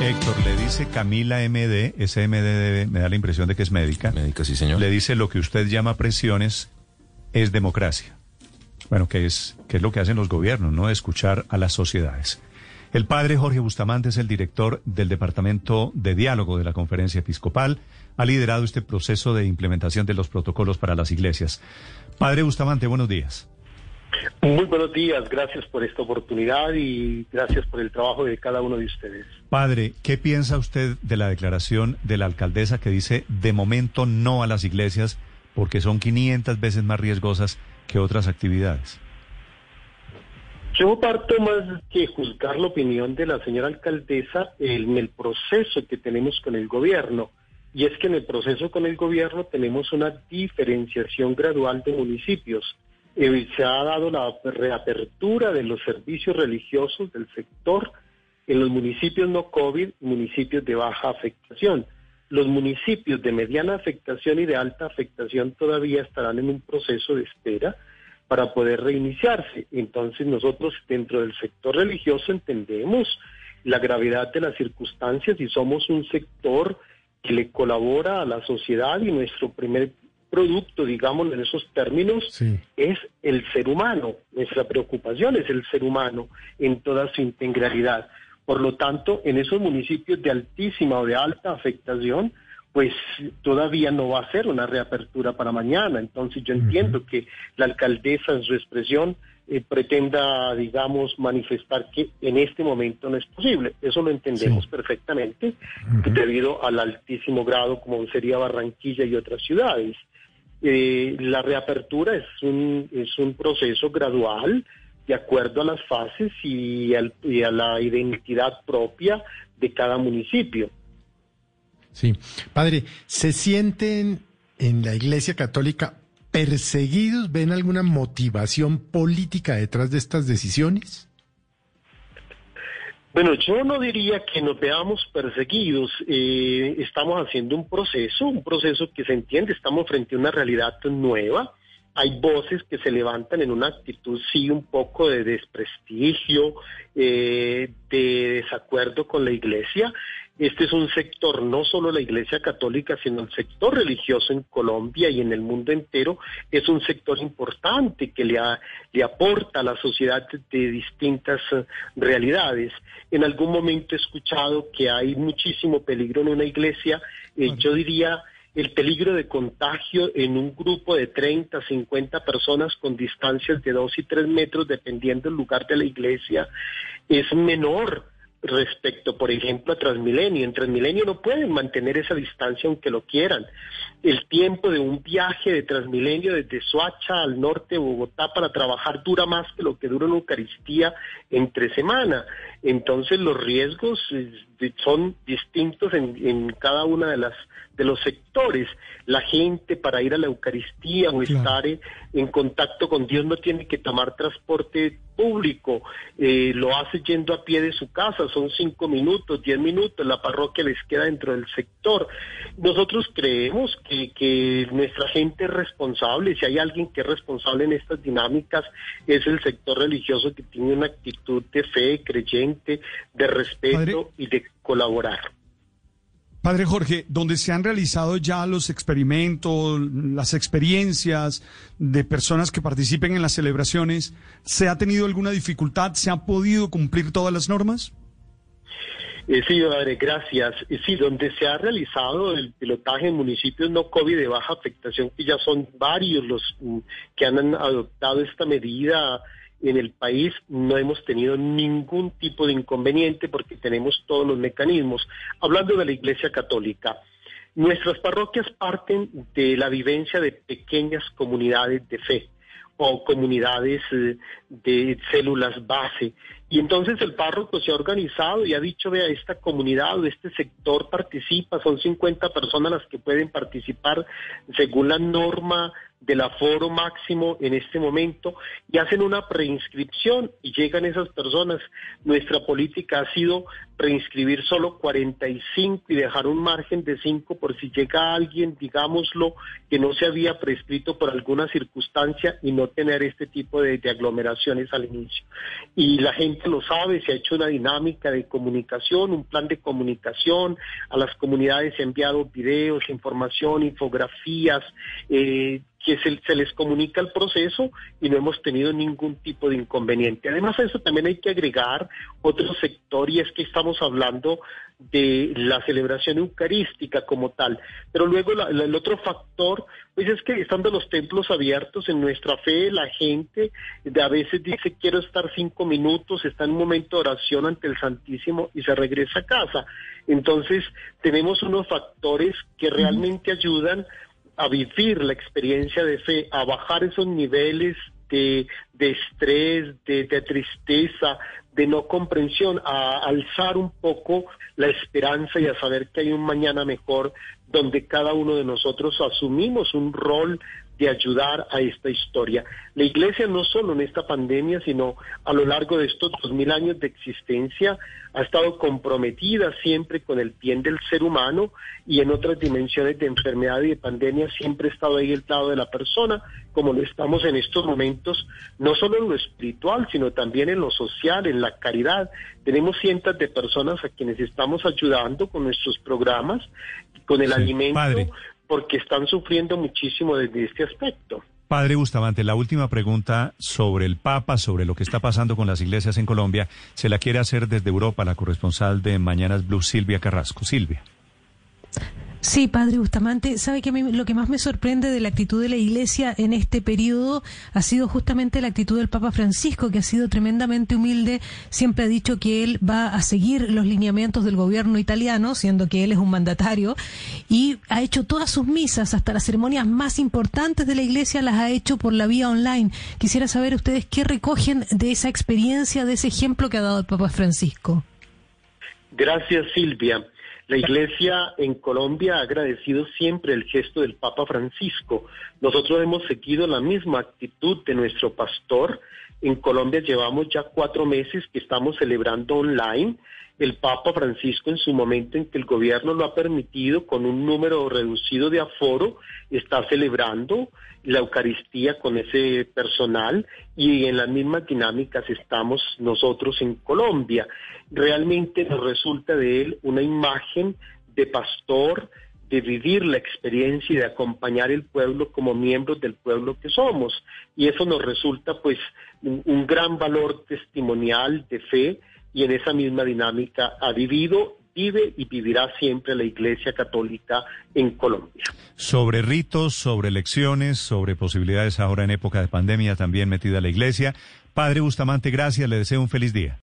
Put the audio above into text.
Héctor, le dice Camila MD, ese MD me da la impresión de que es médica. Médica, sí, señor. Le dice lo que usted llama presiones es democracia. Bueno, que es, que es lo que hacen los gobiernos, ¿no? Escuchar a las sociedades. El padre Jorge Bustamante es el director del Departamento de Diálogo de la Conferencia Episcopal. Ha liderado este proceso de implementación de los protocolos para las iglesias. Padre Bustamante, buenos días. Muy buenos días, gracias por esta oportunidad y gracias por el trabajo de cada uno de ustedes. Padre, ¿qué piensa usted de la declaración de la alcaldesa que dice de momento no a las iglesias porque son 500 veces más riesgosas que otras actividades? Yo parto más que juzgar la opinión de la señora alcaldesa en el proceso que tenemos con el gobierno. Y es que en el proceso con el gobierno tenemos una diferenciación gradual de municipios eh, se ha dado la reapertura de los servicios religiosos del sector en los municipios no COVID municipios de baja afectación. Los municipios de mediana afectación y de alta afectación todavía estarán en un proceso de espera para poder reiniciarse. Entonces nosotros dentro del sector religioso entendemos la gravedad de las circunstancias y somos un sector que le colabora a la sociedad y nuestro primer producto, digamos, en esos términos, es el ser humano. Nuestra preocupación es el ser humano en toda su integralidad. Por lo tanto, en esos municipios de altísima o de alta afectación, pues todavía no va a ser una reapertura para mañana. Entonces yo entiendo que la alcaldesa en su expresión eh, pretenda, digamos, manifestar que en este momento no es posible. Eso lo entendemos perfectamente debido al altísimo grado como sería Barranquilla y otras ciudades. Eh, la reapertura es un, es un proceso gradual de acuerdo a las fases y, y a la identidad propia de cada municipio. Sí, padre, ¿se sienten en la Iglesia Católica perseguidos? ¿Ven alguna motivación política detrás de estas decisiones? Bueno, yo no diría que nos veamos perseguidos. Eh, estamos haciendo un proceso, un proceso que se entiende. Estamos frente a una realidad nueva. Hay voces que se levantan en una actitud, sí, un poco de desprestigio, eh, de desacuerdo con la iglesia. Este es un sector, no solo la Iglesia Católica, sino el sector religioso en Colombia y en el mundo entero, es un sector importante que le, le aporta a la sociedad de distintas eh, realidades. En algún momento he escuchado que hay muchísimo peligro en una iglesia, eh, yo diría el peligro de contagio en un grupo de 30, 50 personas con distancias de 2 y 3 metros, dependiendo del lugar de la iglesia, es menor respecto, por ejemplo, a Transmilenio. En Transmilenio no pueden mantener esa distancia aunque lo quieran. El tiempo de un viaje de Transmilenio desde Soacha al norte de Bogotá para trabajar dura más que lo que dura una Eucaristía entre semana. Entonces los riesgos eh, son distintos en, en cada una de las de los sectores. La gente para ir a la Eucaristía o estar en contacto con Dios no tiene que tomar transporte público, eh, lo hace yendo a pie de su casa, son cinco minutos, diez minutos, la parroquia les queda dentro del sector. Nosotros creemos que, que nuestra gente es responsable, si hay alguien que es responsable en estas dinámicas, es el sector religioso que tiene una actitud de fe, creyente, de respeto y de colaborar. Padre Jorge, donde se han realizado ya los experimentos, las experiencias de personas que participen en las celebraciones, ¿se ha tenido alguna dificultad? ¿Se han podido cumplir todas las normas? Eh, sí, padre, gracias. Eh, sí, donde se ha realizado el pilotaje en municipios no COVID de baja afectación, que ya son varios los mm, que han adoptado esta medida en el país no hemos tenido ningún tipo de inconveniente porque tenemos todos los mecanismos. Hablando de la Iglesia Católica, nuestras parroquias parten de la vivencia de pequeñas comunidades de fe o comunidades eh, de células base. Y entonces el párroco se ha organizado y ha dicho, vea, esta comunidad o este sector participa, son 50 personas las que pueden participar según la norma del aforo máximo en este momento y hacen una preinscripción y llegan esas personas. Nuestra política ha sido preinscribir solo 45 y dejar un margen de 5 por si llega alguien, digámoslo, que no se había prescrito por alguna circunstancia y no tener este tipo de, aglomeraciones al inicio. Y la gente lo sabe, se ha hecho una dinámica de comunicación, un plan de comunicación, a las comunidades se ha enviado videos, información, infografías, eh, que se, les comunica el proceso y no hemos tenido ningún tipo de inconveniente. Además a eso también hay que agregar otro sector y es que estamos hablando de la celebración eucarística como tal. Pero luego el otro factor, pues es que estando los templos abiertos en nuestra fe, la gente de a veces dice quiero estar cinco minutos, está en un momento de oración ante el Santísimo y se regresa a casa. Entonces tenemos unos factores que realmente ayudan a vivir la experiencia de fe, a bajar esos niveles de, estrés, de, de, tristeza, de no comprensión, a alzar un poco la esperanza y a saber que hay un mañana mejor donde cada uno de nosotros asumimos un rol de ayudar a esta historia. La Iglesia no solo en esta pandemia, sino a lo largo de estos dos mil años de existencia, ha estado comprometida siempre con el bien del ser humano y en otras dimensiones de enfermedad y de pandemia siempre ha estado ahí el lado de la persona, como lo estamos en estos momentos, no solo en lo espiritual, sino también en lo social, en la caridad. Tenemos cientos de personas a quienes estamos ayudando con nuestros programas, con el alimento, porque están sufriendo muchísimo desde este aspecto. Padre Bustamante, la última pregunta sobre el Papa, sobre lo que está pasando con las iglesias en Colombia, se la quiere hacer desde Europa la corresponsal de Mañanas Blue, Silvia Carrasco. Silvia. Sí, padre Bustamante, sabe que lo que más me sorprende de la actitud de la Iglesia en este periodo ha sido justamente la actitud del Papa Francisco, que ha sido tremendamente humilde, siempre ha dicho que él va a seguir los lineamientos del gobierno italiano, siendo que él es un mandatario, y ha hecho todas sus misas, hasta las ceremonias más importantes de la Iglesia las ha hecho por la vía online. Quisiera saber ustedes qué recogen de esa experiencia, de ese ejemplo que ha dado el Papa Francisco. Gracias, Silvia. La Iglesia en Colombia ha agradecido siempre el gesto del Papa Francisco. Nosotros hemos seguido la misma actitud de nuestro pastor. En Colombia llevamos ya cuatro meses que estamos celebrando online. El Papa Francisco en su momento en que el gobierno lo ha permitido con un número reducido de aforo, está celebrando la Eucaristía con ese personal y en las mismas dinámicas estamos nosotros en Colombia. Realmente nos resulta de él una imagen de pastor, de vivir la experiencia y de acompañar el pueblo como miembros del pueblo que somos. Y eso nos resulta pues un, un gran valor testimonial de fe y en esa misma dinámica ha vivido vive y vivirá siempre la Iglesia Católica en Colombia. Sobre ritos, sobre elecciones, sobre posibilidades ahora en época de pandemia también metida la Iglesia. Padre Bustamante, gracias, le deseo un feliz día.